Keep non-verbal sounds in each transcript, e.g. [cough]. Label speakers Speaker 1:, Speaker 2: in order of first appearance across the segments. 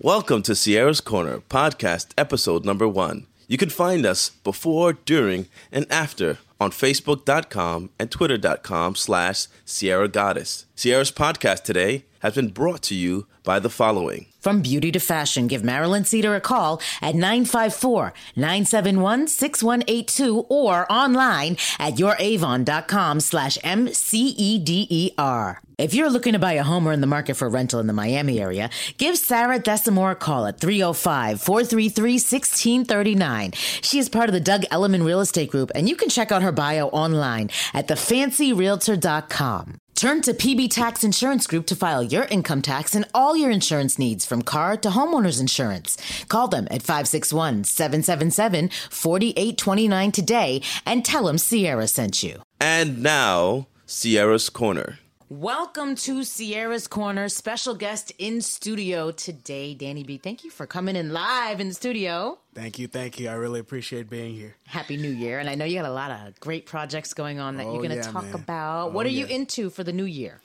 Speaker 1: Welcome to Sierra's Corner, podcast episode number one. You can find us before, during, and after on Facebook.com and Twitter.com slash Sierra Goddess. Sierra's podcast today has been brought to you by the following.
Speaker 2: From beauty to fashion, give Marilyn Cedar a call at 954 971 6182 or online at youravon.com slash M C E D E R. If you're looking to buy a home or in the market for rental in the Miami area, give Sarah Desamore a call at 305 433 1639. She is part of the Doug Elliman Real Estate Group, and you can check out her bio online at thefancyrealtor.com. Turn to PB Tax Insurance Group to file your income tax and all your insurance needs from car to homeowners insurance. Call them at 561 777 4829 today and tell them Sierra sent you.
Speaker 1: And now, Sierra's Corner.
Speaker 2: Welcome to Sierra's Corner. Special guest in studio today, Danny B. Thank you for coming in live in the studio.
Speaker 3: Thank you, thank you. I really appreciate being here.
Speaker 2: Happy New Year. And I know you got a lot of great projects going on that
Speaker 3: Oh,
Speaker 2: you're going to
Speaker 3: yeah,
Speaker 2: talk
Speaker 3: man.
Speaker 2: about.
Speaker 3: Oh,
Speaker 2: what are you into for the new year?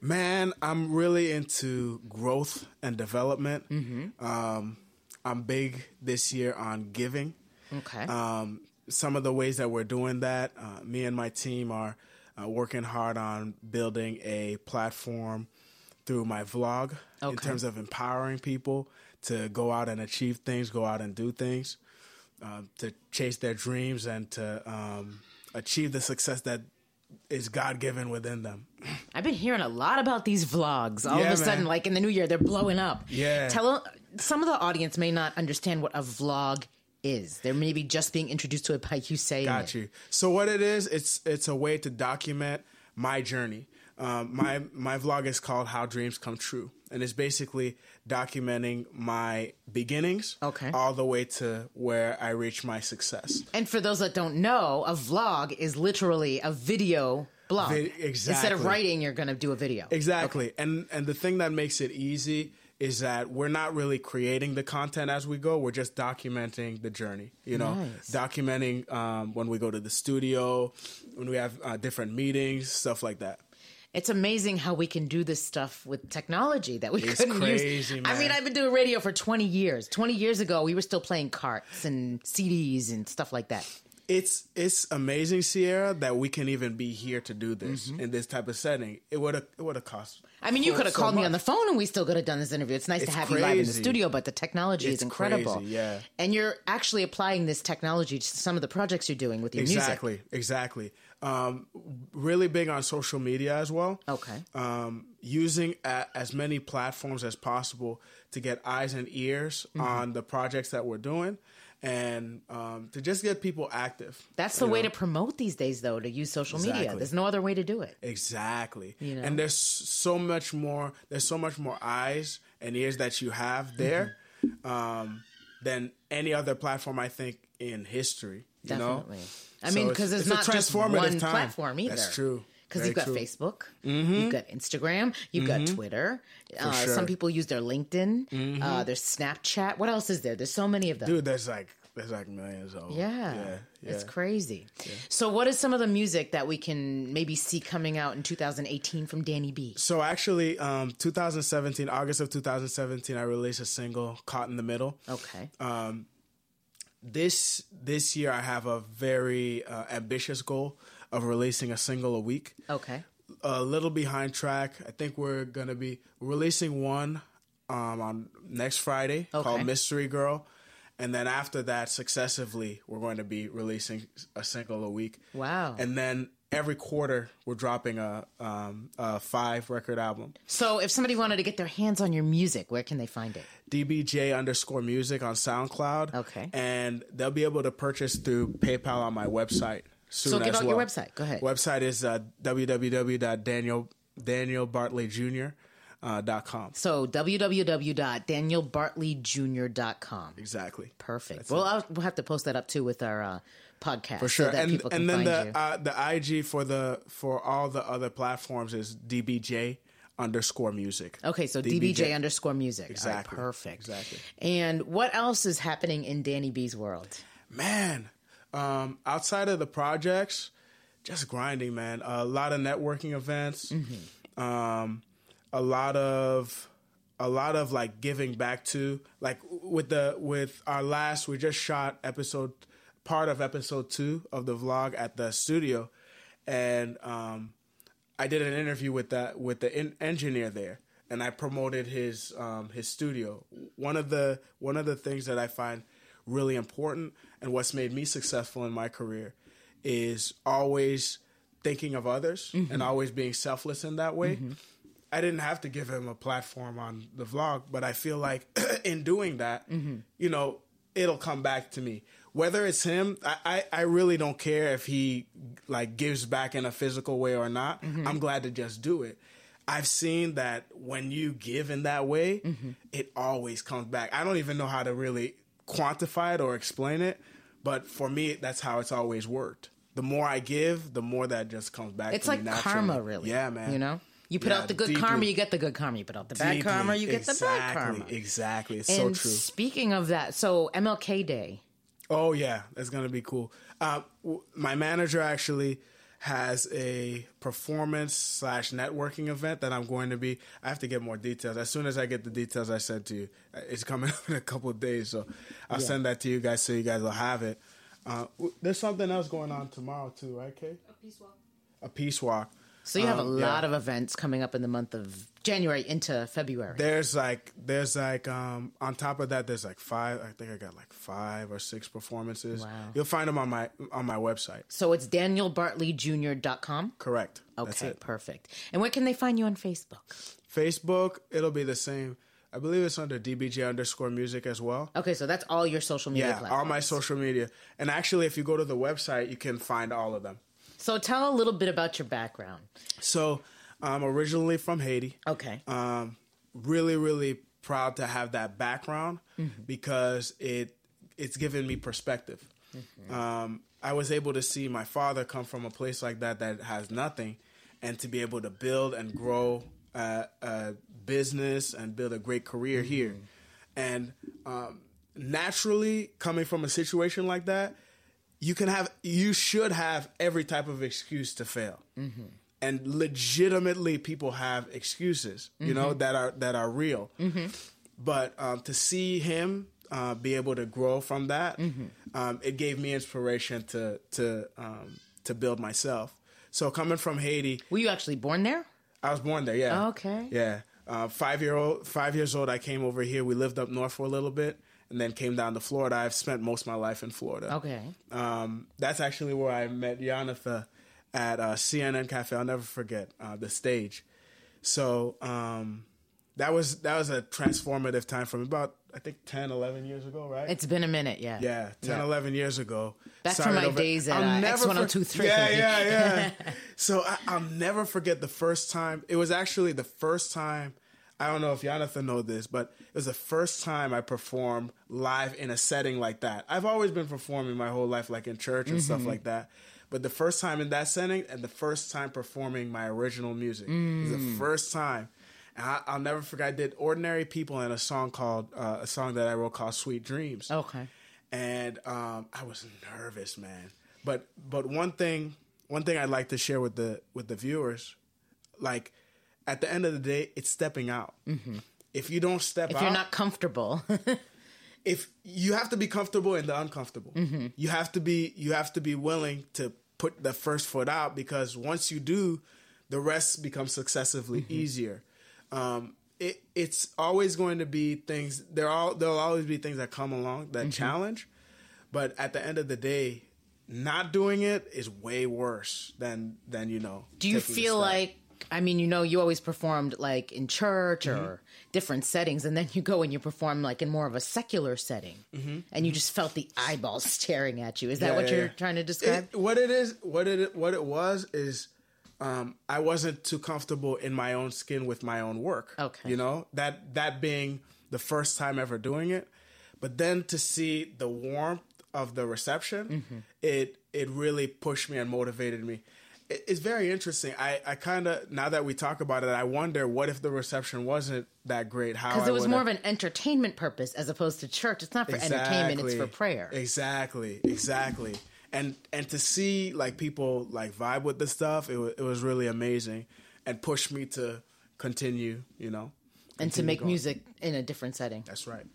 Speaker 3: Man, I'm really into growth and development. Um, I'm big this year on giving.
Speaker 2: Okay.
Speaker 3: Um, some of the ways that we're doing that, uh, me and my team are uh, working hard on building a platform through my vlog in terms of empowering people to go out and achieve things, go out and do things, uh, to chase their dreams, and to um, achieve the success that is God given within them. [clears throat]
Speaker 2: I've been hearing a lot about these vlogs. All
Speaker 3: Yeah,
Speaker 2: of a sudden,
Speaker 3: man.
Speaker 2: like in the new year, they're blowing up.
Speaker 3: Yeah.
Speaker 2: Tell some of the audience may not understand what a vlog is. They're maybe just being introduced to it by you saying
Speaker 3: Got
Speaker 2: it.
Speaker 3: you. So what it is, it's it's a way to document my journey. Um, my my vlog is called How Dreams Come True, and it's basically documenting my beginnings,
Speaker 2: Okay.
Speaker 3: all the way to where I reach my success.
Speaker 2: And for those that don't know, a vlog is literally a video blog.
Speaker 3: Vi-
Speaker 2: Instead of writing, you're going to do a video.
Speaker 3: Exactly, and and the thing that makes it easy is that we're not really creating the content as we go. We're just documenting the journey. You know,
Speaker 2: Nice.
Speaker 3: documenting um, when we go to the studio, when we have uh, different meetings, stuff like that.
Speaker 2: It's amazing how we can do this stuff with technology that we
Speaker 3: It's
Speaker 2: couldn't use.
Speaker 3: crazy,
Speaker 2: I mean. I've been doing radio for 20 years. 20 years ago, we were still playing carts and CDs and stuff like that.
Speaker 3: it's it's amazing, Sierra, that we can even be here to do this
Speaker 2: Mm-hmm.
Speaker 3: in this type of setting. It would have it would have cost.
Speaker 2: I mean, you could have
Speaker 3: so
Speaker 2: called me on the phone and we still could have done this interview. It's nice to
Speaker 3: It's
Speaker 2: have you live in the studio, but the technology is incredible.
Speaker 3: crazy, yeah.
Speaker 2: And you're actually applying this technology to some of the projects you're doing with your music.
Speaker 3: Exactly, exactly. Um, really big on social media as well.
Speaker 2: Okay.
Speaker 3: Um, using a, as many platforms as possible to get eyes and ears
Speaker 2: Mm-hmm.
Speaker 3: on the projects that we're doing, and um, to just get people active.
Speaker 2: That's the way
Speaker 3: know?
Speaker 2: to promote these days, though, to use social media. There's no other way to do it.
Speaker 3: Exactly.
Speaker 2: You know?
Speaker 3: And there's so much more. There's so much more eyes and ears that you have there
Speaker 2: Mm-hmm.
Speaker 3: um, than any other platform. I think in history. You
Speaker 2: Definitely.
Speaker 3: know.
Speaker 2: I
Speaker 3: So
Speaker 2: mean, because there's
Speaker 3: it's a
Speaker 2: not just one
Speaker 3: time.
Speaker 2: platform either.
Speaker 3: That's true.
Speaker 2: Because you've got
Speaker 3: true.
Speaker 2: Facebook, you've got Instagram, you've got Twitter. Uh,
Speaker 3: sure.
Speaker 2: Some people use their LinkedIn. Uh, there's Snapchat. What else is there? There's so many of them.
Speaker 3: Dude, there's like there's like millions of them.
Speaker 2: yeah,
Speaker 3: Yeah. Yeah.
Speaker 2: it's crazy. So, what is some of the music that we can maybe see coming out in 2018 from Danny B?
Speaker 3: So actually, um, 2017, August of 2017, I released a single, "Caught in the Middle."
Speaker 2: Okay.
Speaker 3: This this year, I have a very uh, ambitious goal of releasing a single a week.
Speaker 2: okay.
Speaker 3: a little behind track. I think we're gonna be releasing one um, on next Friday
Speaker 2: Okay.
Speaker 3: called Mystery Girl, and then after that, successively, we're going to be releasing a single a week.
Speaker 2: Wow.
Speaker 3: And then every quarter, we're dropping a, um, a five record album.
Speaker 2: So, if somebody wanted to get their hands on your music, where can they find it?
Speaker 3: DBJ underscore music on SoundCloud.
Speaker 2: Okay.
Speaker 3: And they'll be able to purchase through PayPal on my website soon
Speaker 2: So, give out your website. Go ahead.
Speaker 3: Website is uh, www.daniel uh, dot com.
Speaker 2: So, www.danielbartleyjr.com.
Speaker 3: Exactly.
Speaker 2: Perfect. Well, I'll, we'll have to post that up too with our uh, podcast
Speaker 3: For sure.
Speaker 2: so that
Speaker 3: and
Speaker 2: people can
Speaker 3: and then
Speaker 2: find you.
Speaker 3: the uh, the IG for the for all the other platforms is DBJ underscore music.
Speaker 2: okay, so DBJ, underscore music. All right,
Speaker 3: Exactly.
Speaker 2: perfect.
Speaker 3: Exactly.
Speaker 2: And what else is happening in Danny B's world?
Speaker 3: Man, um, outside of the projects, just grinding, man. A lot of networking events.
Speaker 2: Mm-hmm.
Speaker 3: Um, a lot of a lot of like giving back to like with the with our last we just shot episode part of episode two of the vlog at the studio and um i did an interview with that with the in- engineer there and i promoted his um his studio one of the one of the things that i find really important and what's made me successful in my career is always thinking of others and mm-hmm. always being selfless in that way mm-hmm. I didn't have to give him a platform on the vlog, but I feel like [clears throat] in doing that, mm-hmm. you know, it'll come back to me. Whether it's him, I, I, I really don't care if he like gives back in a physical way or not. I'm glad to just do it. I've seen that when you give in that way, it always comes back. I don't even know how to really quantify it or explain it, but for me, that's how it's always worked. The more I give, the more that just comes back.
Speaker 2: It's
Speaker 3: to me
Speaker 2: like karma, really.
Speaker 3: Yeah, man.
Speaker 2: You know, you put
Speaker 3: Yeah,
Speaker 2: out the good
Speaker 3: deeply.
Speaker 2: karma, you get the good karma. You put out the bad
Speaker 3: Deeply.
Speaker 2: karma, you get the bad karma.
Speaker 3: Exactly. It's
Speaker 2: and
Speaker 3: so true.
Speaker 2: speaking of that, so MLK Day.
Speaker 3: Oh yeah, that's gonna be cool. Uh, w- my manager actually has a performance slash networking event that I'm going to be. I have to get more details. As soon as I get the details, I said to you, Uh, it's coming [laughs] up in a couple of days, so I'll send that to you guys so you guys will have it. Uh, there's something else going on tomorrow too, right, Kay? A peace walk. A peace walk.
Speaker 2: So you have a
Speaker 3: Um, yeah.
Speaker 2: lot of events coming up in the month of January into February.
Speaker 3: There's like there's like um on top of that there's like five I think I got like five or six performances.
Speaker 2: Wow.
Speaker 3: You'll find them on my on my website.
Speaker 2: so it's danielbartleyjr.com.
Speaker 3: Correct.
Speaker 2: Okay, perfect. And where can they find you on Facebook?
Speaker 3: Facebook, it'll be the same. I believe it's under DBJ underscore music as well.
Speaker 2: Okay, so that's all your social media
Speaker 3: Yeah, all my social media. And actually, if you go to the website, you can find all of them.
Speaker 2: So tell a little bit about your background.
Speaker 3: So I'm originally from Haiti.
Speaker 2: Okay.
Speaker 3: Um, really, really proud to have that background because it it's given me perspective. Um, I was able to see my father come from a place like that that has nothing, and to be able to build and grow a, a business and build a great career here. And um, naturally, coming from a situation like that, you can have you should have every type of excuse to fail and legitimately people have excuses you know that are that are real but um, to see him uh, be able to grow from that um, it gave me inspiration to to um, to build myself so coming from haiti
Speaker 2: Were you actually born there?
Speaker 3: I was born there. Yeah.
Speaker 2: Okay.
Speaker 3: Yeah. Uh, five year old, five years old. I came over here. We lived up north for a little bit, and then came down to Florida. I've spent most of my life in Florida.
Speaker 2: Okay.
Speaker 3: Um, that's actually where I met Yanatha at uh, CNN Cafe. I'll never forget uh, the stage. So um, that was that was a transformative time for me. About I think 10, 11 years ago, right?
Speaker 2: It's been a minute, yeah.
Speaker 3: Yeah, 10, 11 years ago.
Speaker 2: Back from my days at, uh, X1023.
Speaker 3: Yeah, yeah, yeah. [laughs] so I, I'll never forget the first time. It was actually the first time. I don't know if Jonathan know this, but it was the first time I performed live in a setting like that. I've always been performing my whole life, like in church and
Speaker 2: Mm-hmm.
Speaker 3: stuff like that. But the first time in that setting, and the first time performing my original music, it was
Speaker 2: Mm.
Speaker 3: the first time. And I, I'll never forget. I did "Ordinary People" and a song called uh, a song that I wrote called "Sweet Dreams."
Speaker 2: Okay.
Speaker 3: and um, I was nervous, man. But but one thing one thing I'd like to share with the with the viewers, like at the end of the day, it's stepping out. Mm-hmm. If you don't step
Speaker 2: If
Speaker 3: out,
Speaker 2: you're not comfortable. [laughs]
Speaker 3: if you have to be comfortable in the uncomfortable, mm-hmm. you have to be you have to be willing to put the first foot out because once you do, the rest becomes successively mm-hmm. easier. Um, it, it's always going to be things. There all there'll always be things that come along that challenge, but at the end of the day, not doing it is way worse than than you know.
Speaker 2: Do you feel like I mean, you know, you always performed like in church or
Speaker 3: Mm-hmm.
Speaker 2: different settings, and then you go and you perform like in more of a secular setting,
Speaker 3: Mm-hmm.
Speaker 2: and you just felt the eyeballs [laughs] staring at you. Is that
Speaker 3: Yeah,
Speaker 2: what
Speaker 3: yeah,
Speaker 2: you're
Speaker 3: yeah.
Speaker 2: trying to describe?
Speaker 3: It, what it is, what it what it was is, um, I wasn't too comfortable in my own skin with my own work.
Speaker 2: Okay.
Speaker 3: you know that that being the first time ever doing it, but then to see the warmth of the reception,
Speaker 2: Mm-hmm.
Speaker 3: it it really pushed me and motivated me. It, it's very interesting. I I kind of now that we talk about it, I wonder what if the reception wasn't that great. How
Speaker 2: Because it was more of an entertainment purpose as opposed to church. It's not for entertainment; it's for prayer.
Speaker 3: Exactly, exactly. And and to see like people like vibe with the stuff, it was it was really amazing, and pushed me to continue. You know,
Speaker 2: and to make
Speaker 3: going.
Speaker 2: music in a different setting.
Speaker 3: That's right.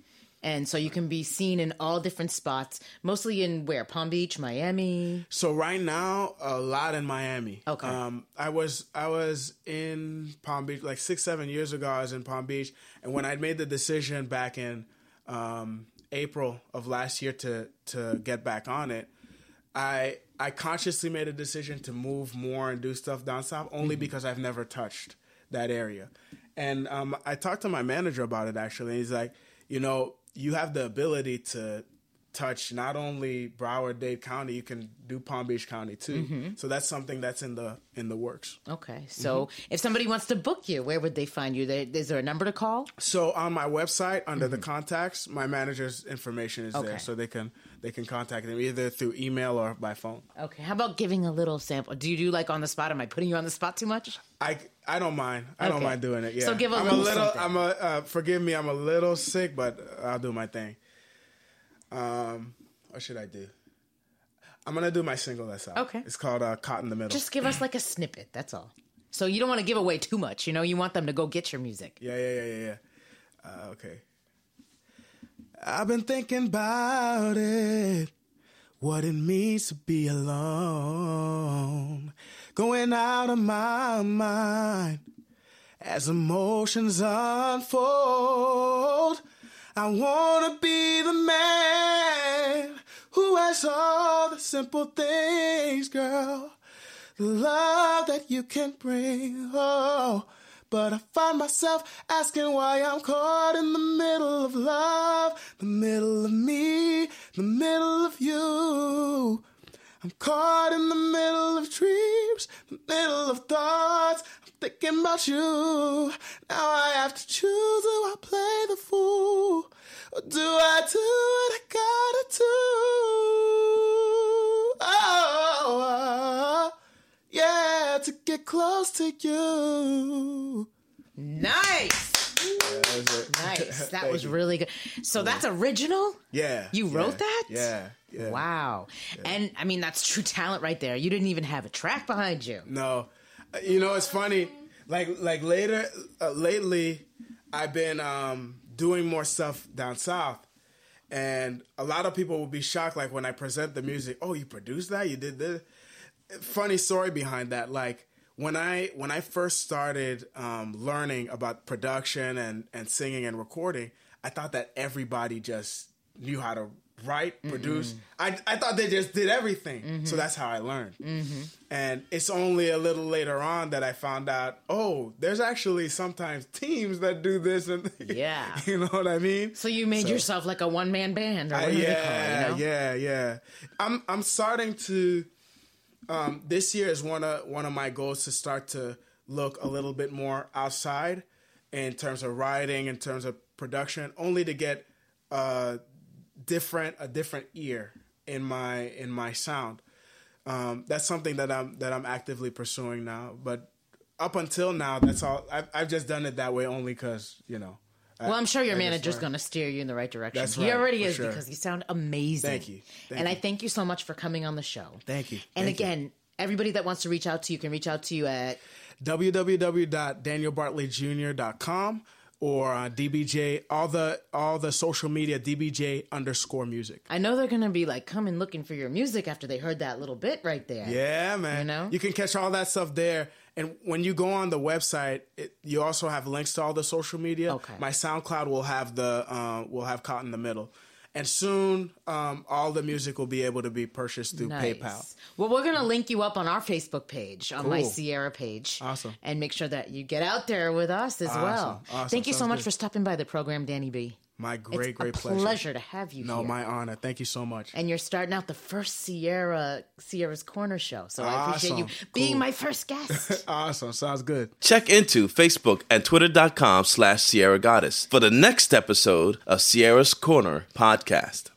Speaker 2: And so you can be seen in all different spots, mostly in where Palm Beach, Miami.
Speaker 3: So right now, a lot in Miami.
Speaker 2: Okay.
Speaker 3: Um, I was I was in Palm Beach like six seven years ago. I was in Palm Beach, and when I made the decision back in um, April of last year to to get back on it, I I consciously made a decision to move more and do stuff down south only because I've never touched that area. And um, I talked to my manager about it actually. And he's like, you know, you have the ability to touch not only Broward, Dade County, you can do Palm Beach County too. Mm-hmm. So that's something that's in the in the works.
Speaker 2: Okay. So mm-hmm. if somebody wants to book you, where would they find you? There, is there a number to call?
Speaker 3: So on my website under the mm-hmm. contacts, my manager's information is
Speaker 2: Okay.
Speaker 3: there, so they can they can contact them either through email or by phone.
Speaker 2: Okay. How about giving a little sample? Do you do like on the spot? Am I putting you on the spot too much?
Speaker 3: I I don't mind. I don't mind doing it. Yeah.
Speaker 2: So give a
Speaker 3: I'm
Speaker 2: little
Speaker 3: a little. I'm a. Uh, forgive me. I'm a little sick, but I'll do my thing. Um, what should I do? I'm gonna do my single that's out.
Speaker 2: Okay.
Speaker 3: It's called uh, "Caught in the Middle."
Speaker 2: Just give us like a snippet. That's all. So you don't want to give away too much. You know, you want them to go get your music.
Speaker 3: Yeah, yeah, yeah, yeah, yeah. Uh, okay. I've been thinking about it, what it means to be alone, going out of my mind as emotions unfold. I wanna be the man who has all the simple things, girl. The love that you can bring, oh. But I find myself asking why I'm caught in the middle of love, the middle of me, the middle of you. I'm caught in the middle of dreams, the middle of thoughts. Thinking about you. Now I have to choose do I play the fool? Or do I do what I gotta do? Oh, yeah, to get close to you.
Speaker 2: Nice. Nice. [laughs] That was really good. So that's original?
Speaker 3: Yeah.
Speaker 2: You
Speaker 3: yeah,
Speaker 2: wrote that?
Speaker 3: Yeah. Yeah.
Speaker 2: Wow. And I mean, that's true talent right there. You didn't even have a track behind you.
Speaker 3: No, you know it's funny. Like like later uh, lately, I've been um, doing more stuff down south, and a lot of people will be shocked. Like when I present the music, oh, you produced that? You did this? Funny story behind that. Like when I when I first started um, learning about production and and singing and recording, I thought that everybody just knew how to write, produce. I I thought they just did everything. So that's how I learned. And it's only a little later on that I found out, oh, there's actually sometimes teams that do this and [laughs]
Speaker 2: Yeah. [laughs]
Speaker 3: you know what I mean?
Speaker 2: So you made
Speaker 3: So-
Speaker 2: yourself like a one man band, or
Speaker 3: Uh, yeah,
Speaker 2: call it? You know?
Speaker 3: yeah, yeah. I'm I'm starting to. Um, this year is one of one of my goals to start to look a little bit more outside in terms of writing, in terms of production, only to get a different a different ear in my in my sound. Um, that's something that I'm that I'm actively pursuing now. But up until now, that's all. I've, I've just done it that way only because you know.
Speaker 2: Well, I'm sure your
Speaker 3: I
Speaker 2: manager's going to steer you in the right direction.
Speaker 3: That's
Speaker 2: he
Speaker 3: right,
Speaker 2: already is
Speaker 3: sure.
Speaker 2: because you sound amazing.
Speaker 3: Thank you. Thank
Speaker 2: and I thank you so much for coming on the show.
Speaker 3: Thank you.
Speaker 2: And
Speaker 3: Thank you.
Speaker 2: again, everybody that wants to reach out to you can reach out to you at
Speaker 3: www.danielbartleyjr.com or uh, DBJ all the all the social media DBJ underscore music.
Speaker 2: I know they're gonna be like coming looking for your music after they heard that little bit right there.
Speaker 3: Yeah, man.
Speaker 2: You know?
Speaker 3: you can catch all that stuff there. And when you go on the website, it, you also have links to all the social media.
Speaker 2: Okay.
Speaker 3: My SoundCloud will have the uh, will have caught in the middle, and soon um, all the music will be able to be purchased through
Speaker 2: Nice.
Speaker 3: PayPal.
Speaker 2: Well, we're gonna link you up on our Facebook page, on my Sierra page.
Speaker 3: Awesome.
Speaker 2: And make sure that you get out there with us as well.
Speaker 3: Awesome.
Speaker 2: Thank you so much
Speaker 3: good.
Speaker 2: for stopping by the program, Danny B.
Speaker 3: My great,
Speaker 2: it's
Speaker 3: great
Speaker 2: a
Speaker 3: pleasure.
Speaker 2: pleasure to have you
Speaker 3: No,
Speaker 2: here.
Speaker 3: my honor. Thank you so much.
Speaker 2: and you're starting out the first Sierra Sierra's Corner show. So I appreciate you
Speaker 3: Awesome.
Speaker 2: being
Speaker 3: Cool.
Speaker 2: my first guest. [laughs]
Speaker 3: awesome. Sounds good.
Speaker 1: Check into Facebook and Twitter.com slash Sierra Goddess for the next episode of Sierra's Corner podcast.